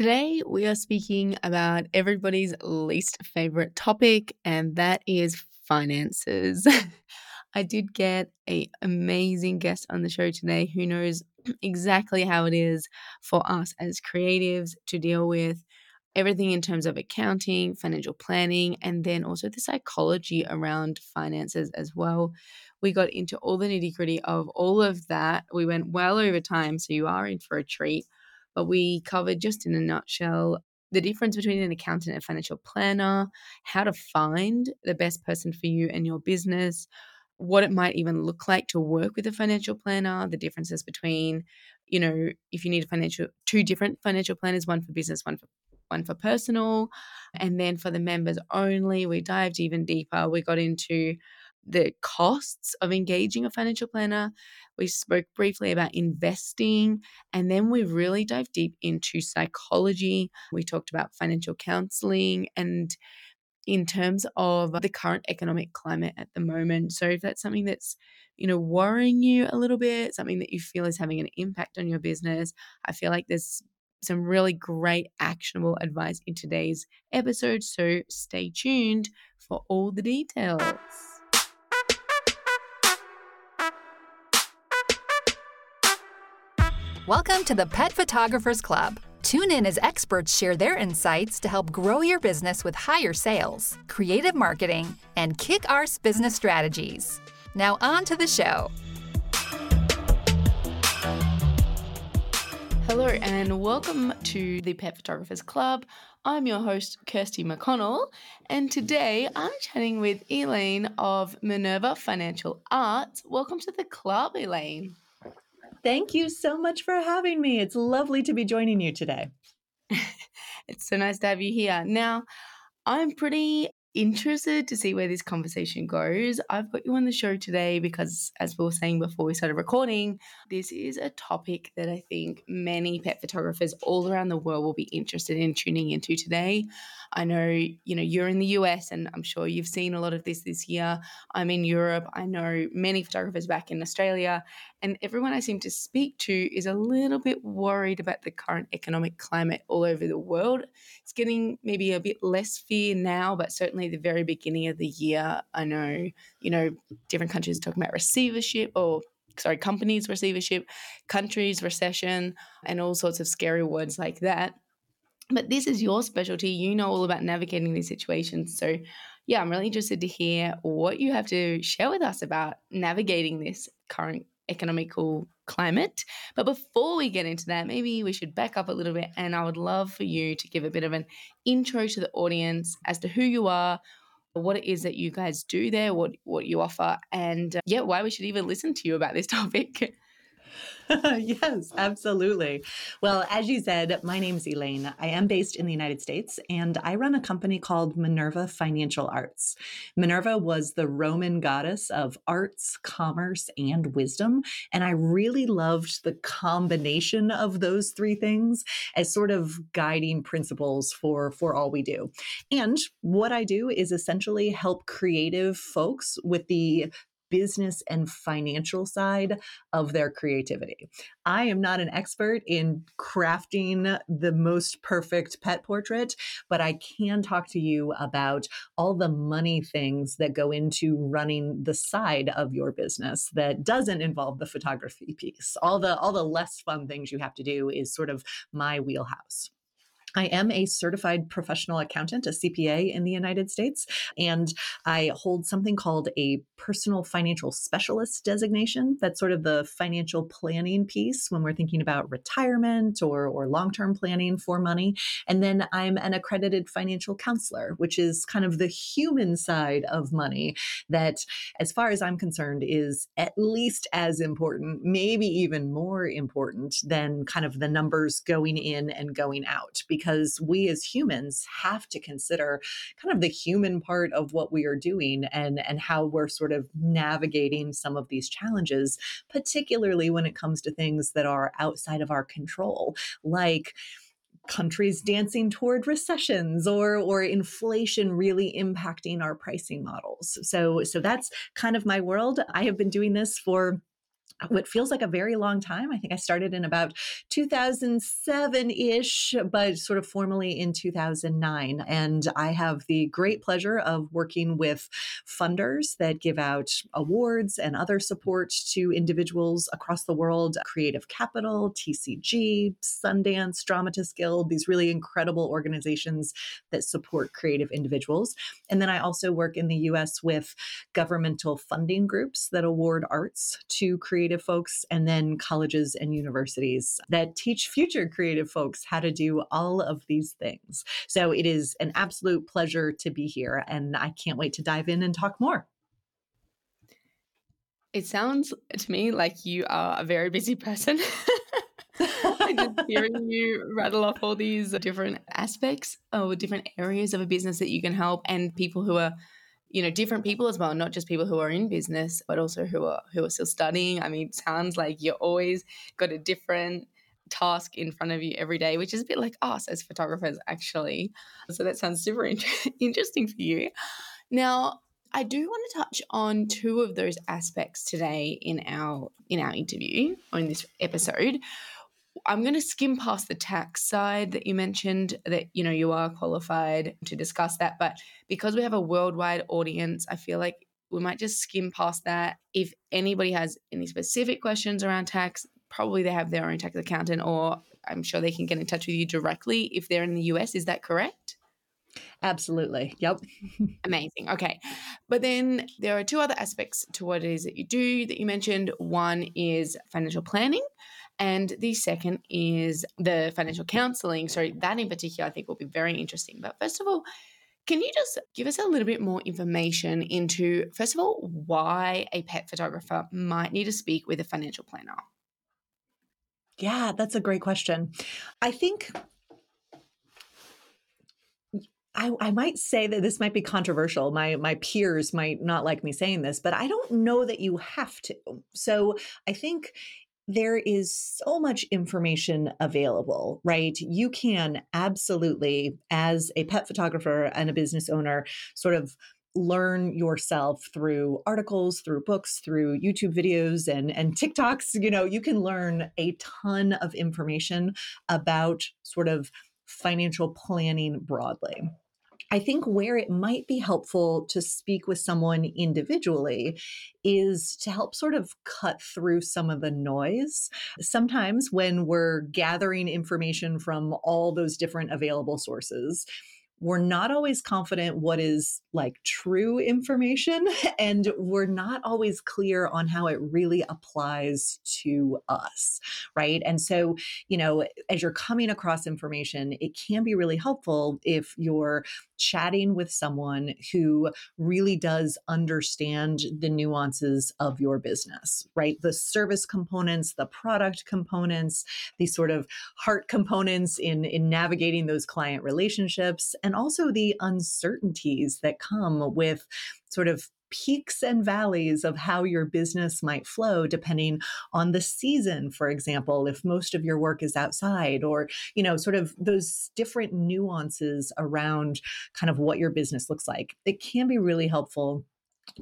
Today, we are speaking about everybody's least favorite topic, and that is finances. I did get an amazing guest on the show today who knows exactly how it is for us as creatives to deal with everything in terms of accounting, financial planning, and then also the psychology around finances as well. We got into all the nitty gritty of all of that. We went well over time, so you are in for a treat. But we covered just in a nutshell the difference between an accountant and financial planner, how to find the best person for you and your business, what it might even look like to work with a financial planner, the differences between, you know, if you need a financial two different financial planners, one for business, one for one for personal. And then for the members only, we dived even deeper. We got into the costs of engaging a financial planner. We spoke briefly about investing, and then we really dived deep into psychology. We talked about financial counseling and in terms of the current economic climate at the moment. So if that's something that's, you know, worrying you a little bit, something that you feel is having an impact on your business, I feel like there's some really great actionable advice in today's episode. So stay tuned for all the details. Welcome to the Pet Photographers Club. Tune in as experts share their insights to help grow your business with higher sales, creative marketing, and kick arse business strategies. Now, on to the show. Hello, and welcome to the Pet Photographers Club. I'm your host, Kirsty McConnell, and today I'm chatting with Elaine of Minerva Financial Arts. Welcome to the club, Elaine. Thank you so much for having me. It's lovely to be joining you today. it's so nice to have you here. Now, I'm pretty interested to see where this conversation goes. I've got you on the show today because, as we were saying before we started recording, this is a topic that I think many pet photographers all around the world will be interested in tuning into today. I know, you know, you're in the US and I'm sure you've seen a lot of this this year. I'm in Europe. I know many photographers back in Australia and everyone I seem to speak to is a little bit worried about the current economic climate all over the world. It's getting maybe a bit less fear now, but certainly the very beginning of the year, I know, you know, different countries talking about receivership or sorry, companies receivership, countries recession, and all sorts of scary words like that. But this is your specialty. You know all about navigating these situations. So, yeah, I'm really interested to hear what you have to share with us about navigating this current economical climate. But before we get into that, maybe we should back up a little bit. And I would love for you to give a bit of an intro to the audience as to who you are, what it is that you guys do there, what, what you offer, and uh, yeah, why we should even listen to you about this topic. yes, absolutely. Well, as you said, my name's Elaine. I am based in the United States and I run a company called Minerva Financial Arts. Minerva was the Roman goddess of arts, commerce, and wisdom. And I really loved the combination of those three things as sort of guiding principles for, for all we do. And what I do is essentially help creative folks with the business and financial side of their creativity. I am not an expert in crafting the most perfect pet portrait, but I can talk to you about all the money things that go into running the side of your business that doesn't involve the photography piece. All the all the less fun things you have to do is sort of my wheelhouse. I am a certified professional accountant, a CPA in the United States, and I hold something called a personal financial specialist designation. That's sort of the financial planning piece when we're thinking about retirement or, or long term planning for money. And then I'm an accredited financial counselor, which is kind of the human side of money that, as far as I'm concerned, is at least as important, maybe even more important than kind of the numbers going in and going out because we as humans have to consider kind of the human part of what we are doing and and how we're sort of navigating some of these challenges particularly when it comes to things that are outside of our control like countries dancing toward recessions or or inflation really impacting our pricing models. So so that's kind of my world. I have been doing this for what feels like a very long time. I think I started in about 2007 ish, but sort of formally in 2009. And I have the great pleasure of working with funders that give out awards and other support to individuals across the world Creative Capital, TCG, Sundance, Dramatist Guild, these really incredible organizations that support creative individuals. And then I also work in the US with governmental funding groups that award arts to creative creative folks and then colleges and universities that teach future creative folks how to do all of these things. So it is an absolute pleasure to be here and I can't wait to dive in and talk more. It sounds to me like you are a very busy person. just hearing you rattle off all these different aspects or different areas of a business that you can help and people who are you know different people as well not just people who are in business but also who are who are still studying. I mean it sounds like you're always got a different task in front of you every day which is a bit like us as photographers actually. So that sounds super interesting for you. Now i do want to touch on two of those aspects today in our in our interview or in this episode I'm going to skim past the tax side that you mentioned that you know you are qualified to discuss that but because we have a worldwide audience I feel like we might just skim past that if anybody has any specific questions around tax probably they have their own tax accountant or I'm sure they can get in touch with you directly if they're in the US is that correct Absolutely. Yep. Amazing. Okay. But then there are two other aspects to what it is that you do that you mentioned. One is financial planning, and the second is the financial counseling. So, that in particular, I think will be very interesting. But first of all, can you just give us a little bit more information into, first of all, why a pet photographer might need to speak with a financial planner? Yeah, that's a great question. I think I, I, might say that this might be controversial. My my peers might not like me saying this, but I don't know that you have to. So I think there is so much information available, right? You can absolutely, as a pet photographer and a business owner, sort of learn yourself through articles, through books, through YouTube videos and and TikToks, you know, you can learn a ton of information about sort of financial planning broadly. I think where it might be helpful to speak with someone individually is to help sort of cut through some of the noise. Sometimes when we're gathering information from all those different available sources, we're not always confident what is like true information and we're not always clear on how it really applies to us right? And so you know as you're coming across information it can be really helpful if you're chatting with someone who really does understand the nuances of your business right? The service components the product components the sort of heart components in in navigating those client relationships and also the uncertainties that come with sort of peaks and valleys of how your business might flow depending on the season for example if most of your work is outside or you know sort of those different nuances around kind of what your business looks like. It can be really helpful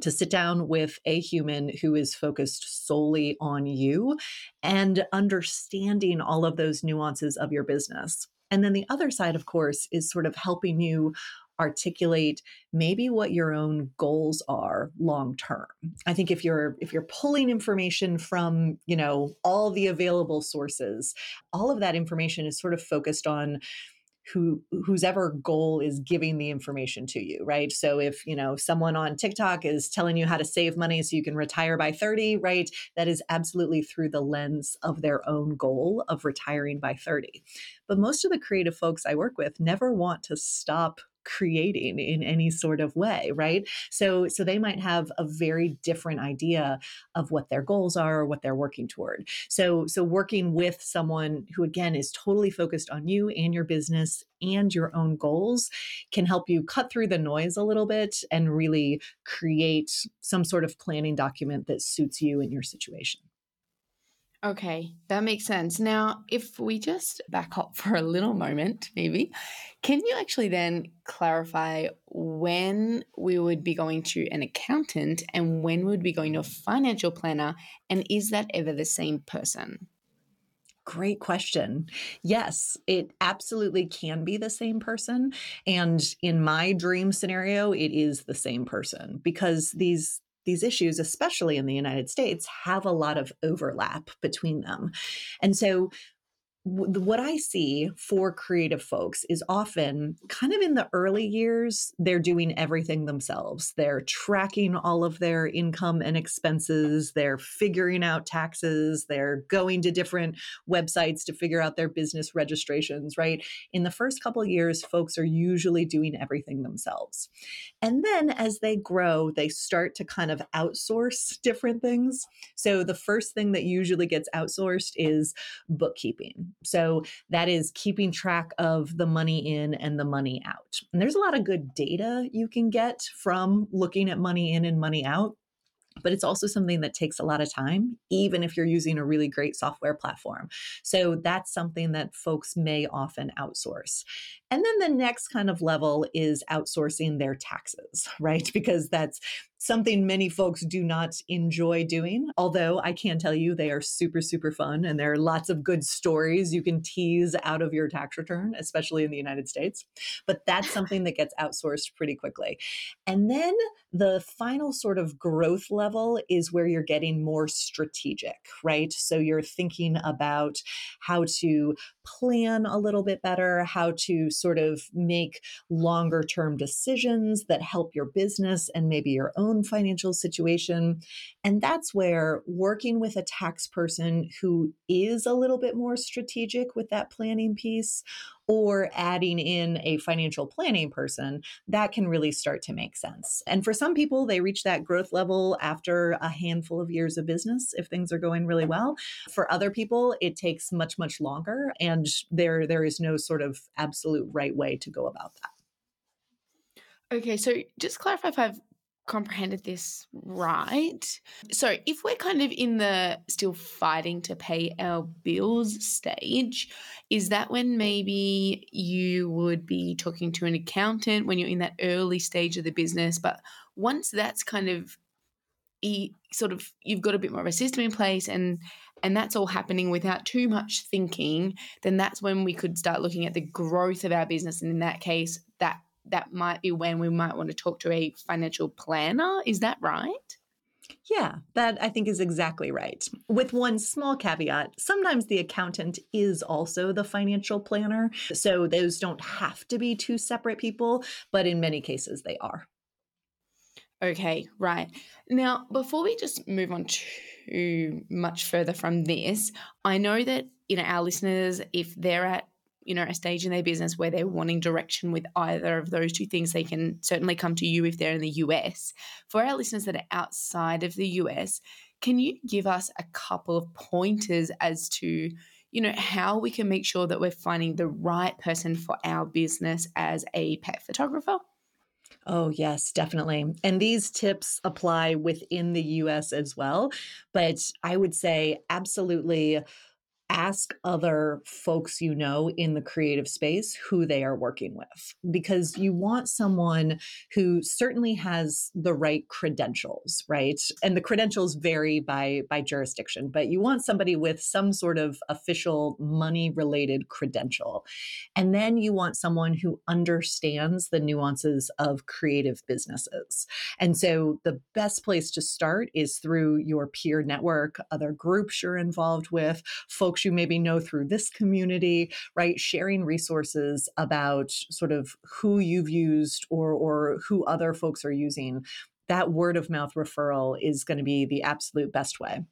to sit down with a human who is focused solely on you and understanding all of those nuances of your business and then the other side, of course, is sort of helping you articulate maybe what your own goals are long term. I think if you're if you're pulling information from, you know, all the available sources, all of that information is sort of focused on who whose ever goal is giving the information to you, right? So if, you know, someone on TikTok is telling you how to save money so you can retire by 30, right? That is absolutely through the lens of their own goal of retiring by 30. But most of the creative folks I work with never want to stop creating in any sort of way right? So so they might have a very different idea of what their goals are or what they're working toward. So so working with someone who again is totally focused on you and your business and your own goals can help you cut through the noise a little bit and really create some sort of planning document that suits you and your situation Okay, that makes sense. Now, if we just back up for a little moment, maybe, can you actually then clarify when we would be going to an accountant and when would be going to a financial planner? And is that ever the same person? Great question. Yes, it absolutely can be the same person. And in my dream scenario, it is the same person because these these issues, especially in the United States, have a lot of overlap between them. And so what I see for creative folks is often kind of in the early years, they're doing everything themselves. They're tracking all of their income and expenses, they're figuring out taxes, they're going to different websites to figure out their business registrations, right? In the first couple years, folks are usually doing everything themselves. And then as they grow, they start to kind of outsource different things. So the first thing that usually gets outsourced is bookkeeping. So that is keeping track of the money in and the money out. And there's a lot of good data you can get from looking at money in and money out but it's also something that takes a lot of time, even if you're using a really great software platform. So that's something that folks may often outsource. And then the next kind of level is outsourcing their taxes, right? Because that's something many folks do not enjoy doing. Although I can tell you they are super, super fun and there are lots of good stories you can tease out of your tax return, especially in the United States. But that's something that gets outsourced pretty quickly. And then the final sort of growth level is where you're getting more strategic, right? So you're thinking about how to plan a little bit better, how to sort of make longer term decisions that help your business and maybe your own own financial situation. And that's where working with a tax person who is a little bit more strategic with that planning piece or adding in a financial planning person, that can really start to make sense. And for some people, they reach that growth level after a handful of years of business if things are going really well. For other people, it takes much, much longer, and there, there is no sort of absolute right way to go about that. Okay, so just clarify if I've comprehended this right. So, if we're kind of in the still fighting to pay our bills stage, is that when maybe you would be talking to an accountant when you're in that early stage of the business? But once that's kind of sort of you've got a bit more of a system in place and and that's all happening without too much thinking then that's when we could start looking at the growth of our business and in that case that that might be when we might want to talk to a financial planner. Is that right? Yeah, that I think is exactly right. With one small caveat, sometimes the accountant is also the financial planner. So those don't have to be two separate people, but in many cases they are. Okay, right. Now, before we just move on too much further from this, I know that you know our listeners, if they're at you know, a stage in their business where they're wanting direction with either of those two things, they can certainly come to you if they're in the US. For our listeners that are outside of the US, can you give us a couple of pointers as to, you know, how we can make sure that we're finding the right person for our business as a pet photographer? Oh, yes, definitely. And these tips apply within the US as well. But I would say absolutely ask other folks you know in the creative space who they are working with because you want someone who certainly has the right credentials right? And the credentials vary by by jurisdiction but you want somebody with some sort of official money related credential. And then you want someone who understands the nuances of creative businesses. And so the best place to start is through your peer network other groups you're involved with folks folks you maybe know through this community, right? Sharing resources about sort of who you've used or, or who other folks are using. That word of mouth referral is going to be the absolute best way.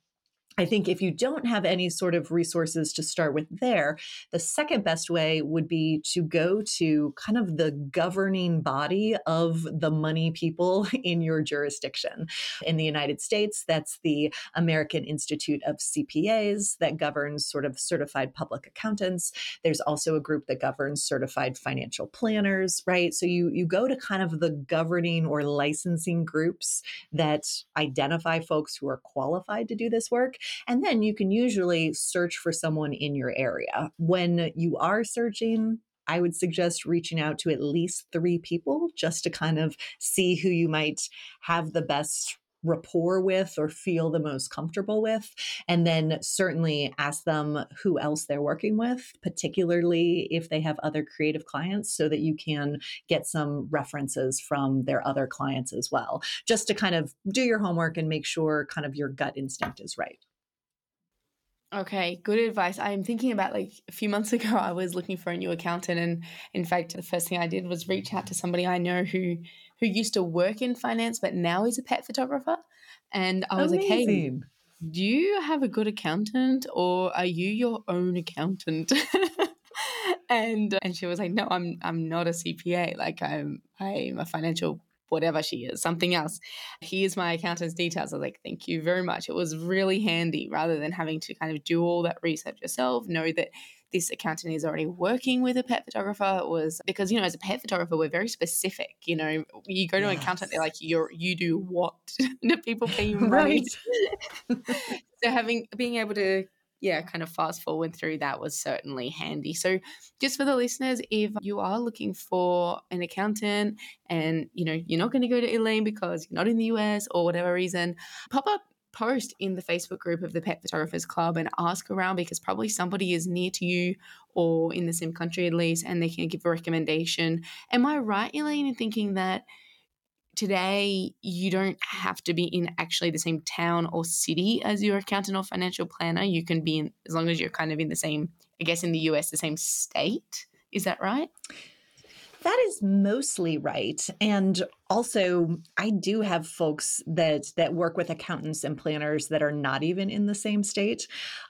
I think if you don't have any sort of resources to start with there, the second best way would be to go to kind of the governing body of the money people in your jurisdiction. In the United States, that's the American Institute of CPAs that governs sort of certified public accountants. There's also a group that governs certified financial planners, right? So you you go to kind of the governing or licensing groups that identify folks who are qualified to do this work And then you can usually search for someone in your area. When you are searching, I would suggest reaching out to at least three people just to kind of see who you might have the best rapport with or feel the most comfortable with. And then certainly ask them who else they're working with, particularly if they have other creative clients, so that you can get some references from their other clients as well, just to kind of do your homework and make sure kind of your gut instinct is right. Okay, good advice. I'm thinking about like a few months ago, I was looking for a new accountant, and in fact, the first thing I did was reach out to somebody I know who who used to work in finance but now is a pet photographer. And I was Amazing. like, hey, do you have a good accountant or are you your own accountant? and and she was like, no, I'm I'm not a CPA. Like I'm I'm a financial whatever she is, something else. Here's my accountant's details. I was like, thank you very much. It was really handy rather than having to kind of do all that research yourself, know that this accountant is already working with a pet photographer was because you know as a pet photographer we're very specific you know you go to yes. an accountant they're like you're you do what do people pay you money right. so having being able to yeah, kind of fast forward through that was certainly handy. So, just for the listeners, if you are looking for an accountant and you know you're not going to go to Elaine because you're not in the US or whatever reason, pop up post in the Facebook group of the Pet Photographers Club and ask around because probably somebody is near to you or in the same country at least and they can give a recommendation. Am I right, Elaine, in thinking that today you don't have to be in actually the same town or city as your accountant or financial planner? You can be in, as long as you're kind of in the same, I guess in the US, the same state. Is that right? That is mostly right. And also I do have folks that that work with accountants and planners that are not even in the same state.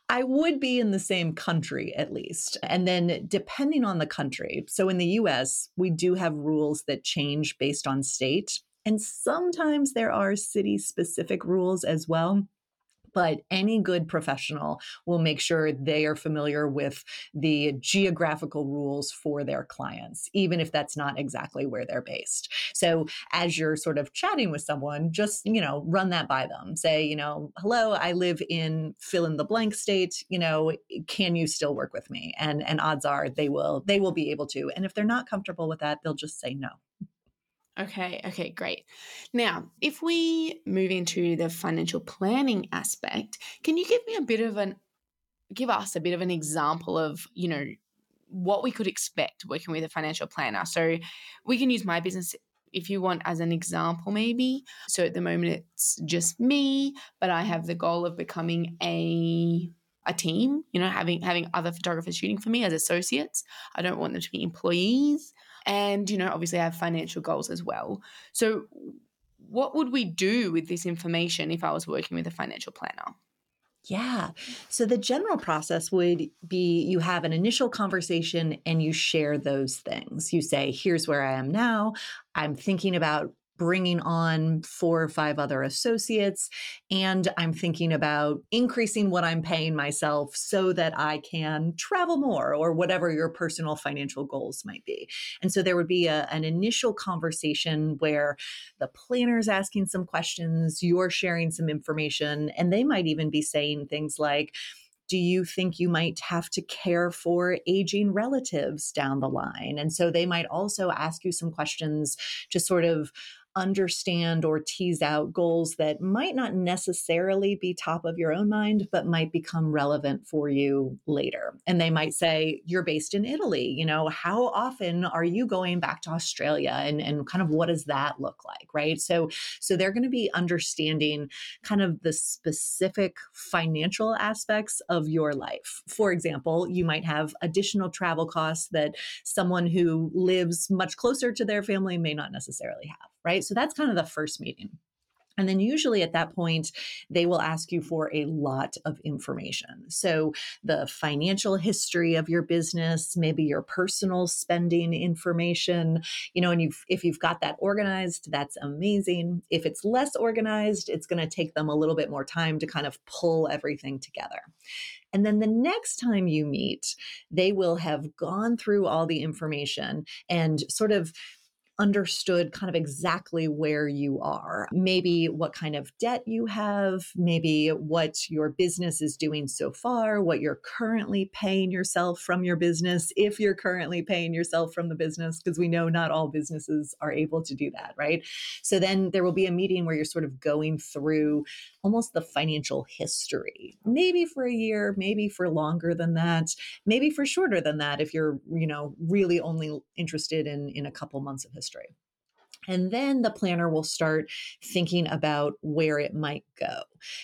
I would be in the same country at least. And then depending on the country. So in the US, we do have rules that change based on state. And sometimes there are city specific rules as well but any good professional will make sure they are familiar with the geographical rules for their clients, even if that's not exactly where they're based. So as you're sort of chatting with someone, just, you know, run that by them. Say, you know, hello, I live in fill in the blank state, you know, can you still work with me? And and odds are they will they will be able to. And if they're not comfortable with that, they'll just say no. Okay, okay, great. Now, if we move into the financial planning aspect, can you give me a bit of an give us a bit of an example of, you know, what we could expect working with a financial planner? So, we can use my business if you want as an example maybe. So, at the moment it's just me, but I have the goal of becoming a a team, you know, having having other photographers shooting for me as associates. I don't want them to be employees. And, you know, obviously I have financial goals as well. So, what would we do with this information if I was working with a financial planner? Yeah. So the general process would be you have an initial conversation and you share those things. You say, here's where I am now. I'm thinking about bringing on four or five other associates. And I'm thinking about increasing what I'm paying myself so that I can travel more or whatever your personal financial goals might be. And so there would be a, an initial conversation where the planner is asking some questions, you're sharing some information, and they might even be saying things like, do you think you might have to care for aging relatives down the line? And so they might also ask you some questions to sort of understand or tease out goals that might not necessarily be top of your own mind, but might become relevant for you later. And they might say, You're based in Italy. You know, how often are you going back to Australia? And, and kind of what does that look like? Right. So, so they're going to be understanding kind of the specific financial aspects of your life. For example, you might have additional travel costs that someone who lives much closer to their family may not necessarily have right? So that's kind of the first meeting. And then usually at that point, they will ask you for a lot of information. So the financial history of your business, maybe your personal spending information, you know, and you've, if you've got that organized, that's amazing. If it's less organized, it's going to take them a little bit more time to kind of pull everything together. And then the next time you meet, they will have gone through all the information and sort of understood kind of exactly where you are, maybe what kind of debt you have, maybe what your business is doing so far, what you're currently paying yourself from your business, if you're currently paying yourself from the business, because we know not all businesses are able to do that, right? So then there will be a meeting where you're sort of going through almost the financial history, maybe for a year, maybe for longer than that, maybe for shorter than that if you're, you know, really only interested in in a couple months of history. And then the planner will start thinking about where it might go.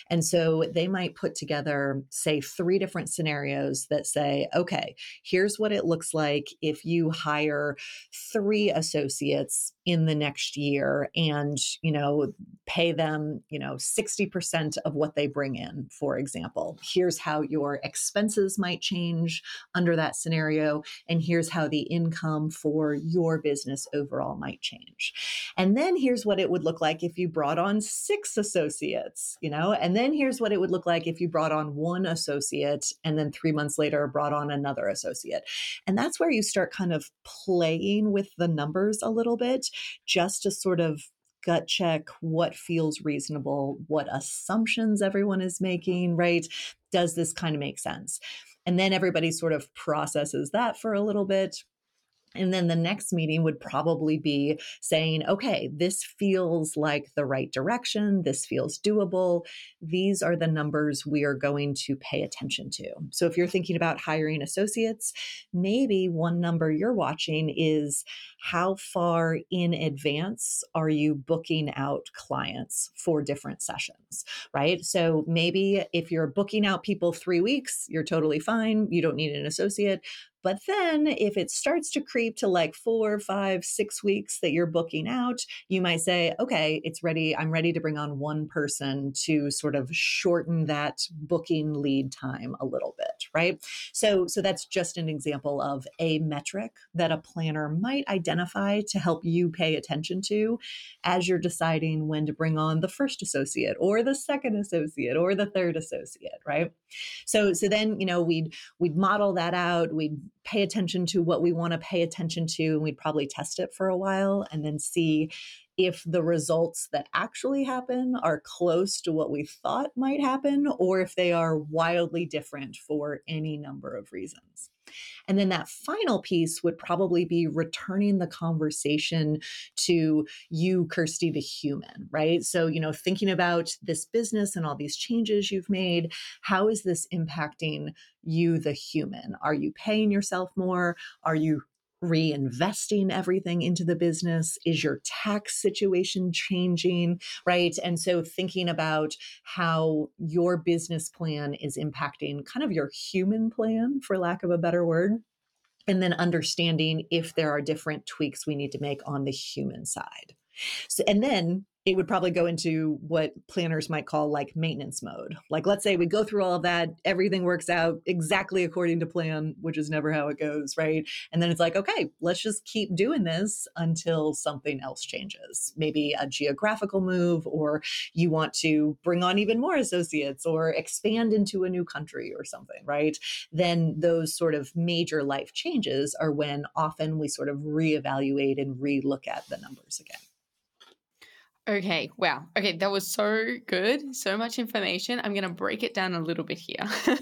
And so they might put together, say, three different scenarios that say, okay, here's what it looks like if you hire three associates in the next year and, you know, pay them, you know, 60% of what they bring in, for example. Here's how your expenses might change under that scenario. And here's how the income for your business overall might change. And then here's what it would look like if you brought on six associates, you know, and then here's what it would look like if you brought on one associate and then three months later brought on another associate. And that's where you start kind of playing with the numbers a little bit just to sort of gut check what feels reasonable, what assumptions everyone is making, right? Does this kind of make sense? And then everybody sort of processes that for a little bit and then the next meeting would probably be saying, okay, this feels like the right direction. This feels doable. These are the numbers we are going to pay attention to. So if you're thinking about hiring associates, maybe one number you're watching is how far in advance are you booking out clients for different sessions, right? So maybe if you're booking out people three weeks, you're totally fine. You don't need an associate. But then if it starts to creep to like four, five, six weeks that you're booking out, you might say, okay, it's ready. I'm ready to bring on one person to sort of shorten that booking lead time a little bit, right? So, so that's just an example of a metric that a planner might identify to help you pay attention to as you're deciding when to bring on the first associate or the second associate or the third associate, right? So, so then, you know, we'd, we'd model that out. We'd pay attention to what we want to pay attention to and we'd probably test it for a while and then see if the results that actually happen are close to what we thought might happen or if they are wildly different for any number of reasons. And then that final piece would probably be returning the conversation to you, Kirsty, the human, right? So, you know, thinking about this business and all these changes you've made, how is this impacting you, the human? Are you paying yourself more? Are you reinvesting everything into the business? Is your tax situation changing? Right. And so thinking about how your business plan is impacting kind of your human plan, for lack of a better word. And then understanding if there are different tweaks we need to make on the human side. So, and then it would probably go into what planners might call like maintenance mode. Like, let's say we go through all of that, everything works out exactly according to plan, which is never how it goes, right? And then it's like, okay, let's just keep doing this until something else changes. Maybe a geographical move, or you want to bring on even more associates or expand into a new country or something, right? Then those sort of major life changes are when often we sort of reevaluate and relook at the numbers again. Okay, wow. Okay, that was so good. So much information. I'm going to break it down a little bit here.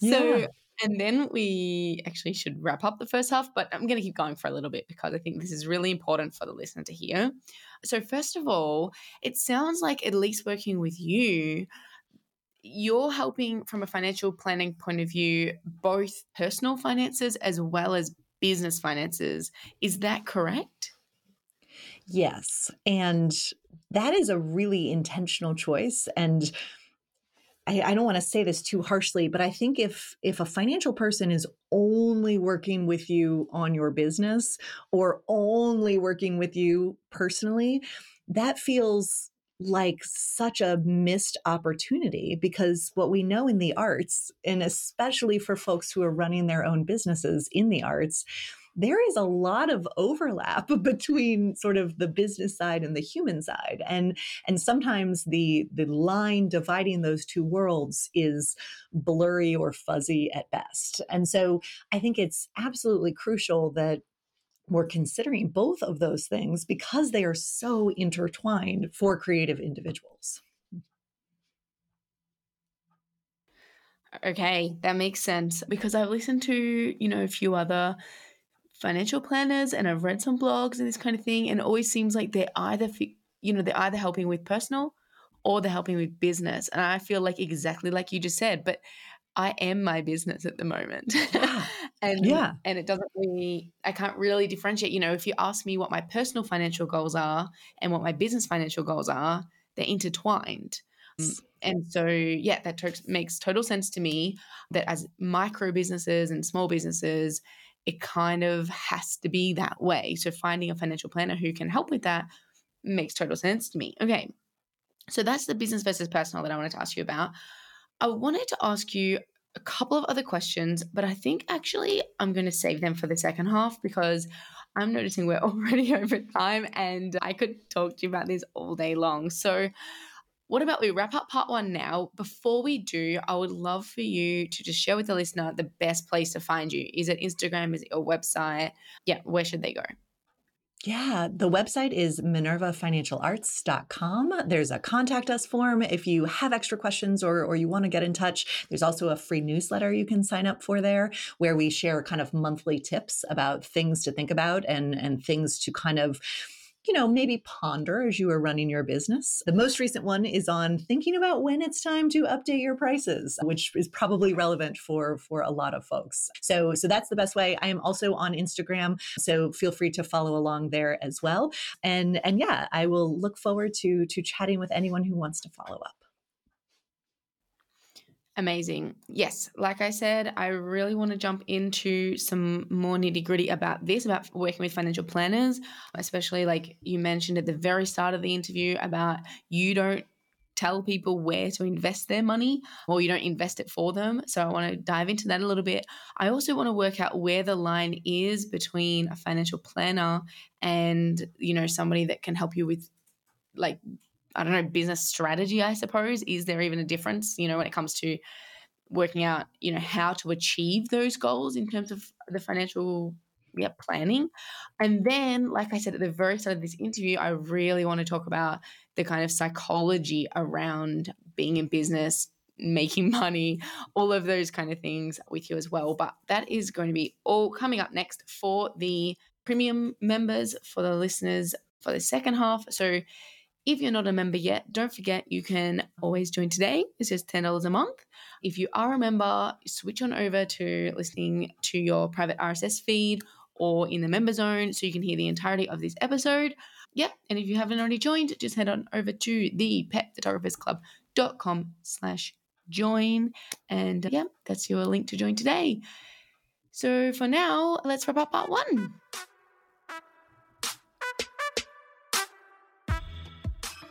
so, yeah. and then we actually should wrap up the first half, but I'm going to keep going for a little bit because I think this is really important for the listener to hear. So, first of all, it sounds like, at least working with you, you're helping from a financial planning point of view, both personal finances as well as business finances. Is that correct? Yes. And that is a really intentional choice. And I, I don't want to say this too harshly, but I think if if a financial person is only working with you on your business or only working with you personally, that feels like such a missed opportunity because what we know in the arts, and especially for folks who are running their own businesses in the arts, there is a lot of overlap between sort of the business side and the human side and and sometimes the the line dividing those two worlds is blurry or fuzzy at best and so i think it's absolutely crucial that we're considering both of those things because they are so intertwined for creative individuals. Okay, that makes sense because I've listened to, you know, a few other financial planners and I've read some blogs and this kind of thing and it always seems like they're either you know, they're either helping with personal or they're helping with business. And I feel like exactly like you just said, but I am my business at the moment. Yeah. and yeah. and it doesn't really I can't really differentiate, you know, if you ask me what my personal financial goals are and what my business financial goals are, they're intertwined. Mm, and so, yeah, that to- makes total sense to me that as micro businesses and small businesses, it kind of has to be that way. So, finding a financial planner who can help with that makes total sense to me. Okay. So, that's the business versus personal that I wanted to ask you about. I wanted to ask you a couple of other questions, but I think actually I'm going to save them for the second half because I'm noticing we're already over time and I could talk to you about this all day long. So, what about we wrap up part one now? Before we do, I would love for you to just share with the listener the best place to find you. Is it Instagram? Is it your website? Yeah, where should they go? Yeah, the website is minervafinancialarts.com. There's a contact us form if you have extra questions or, or you want to get in touch. There's also a free newsletter you can sign up for there where we share kind of monthly tips about things to think about and, and things to kind of you know, maybe ponder as you are running your business. The most recent one is on thinking about when it's time to update your prices, which is probably relevant for for a lot of folks. So so that's the best way. I am also on Instagram, so feel free to follow along there as well. And and yeah, I will look forward to to chatting with anyone who wants to follow up. Amazing. Yes, like I said, I really want to jump into some more nitty gritty about this, about working with financial planners, especially like you mentioned at the very start of the interview about you don't tell people where to invest their money or you don't invest it for them. So I want to dive into that a little bit. I also want to work out where the line is between a financial planner and, you know, somebody that can help you with like I don't know, business strategy, I suppose. Is there even a difference, you know, when it comes to working out, you know, how to achieve those goals in terms of the financial yeah, planning. And then, like I said at the very start of this interview, I really want to talk about the kind of psychology around being in business, making money, all of those kind of things with you as well. But that is going to be all coming up next for the premium members, for the listeners for the second half. So if you're not a member yet, don't forget you can always join today. It's just $10 a month. If you are a member, switch on over to listening to your private RSS feed or in the member zone so you can hear the entirety of this episode. Yep. And if you haven't already joined, just head on over to the petphotographersclub.com slash join. And yeah, that's your link to join today. So for now, let's wrap up part one.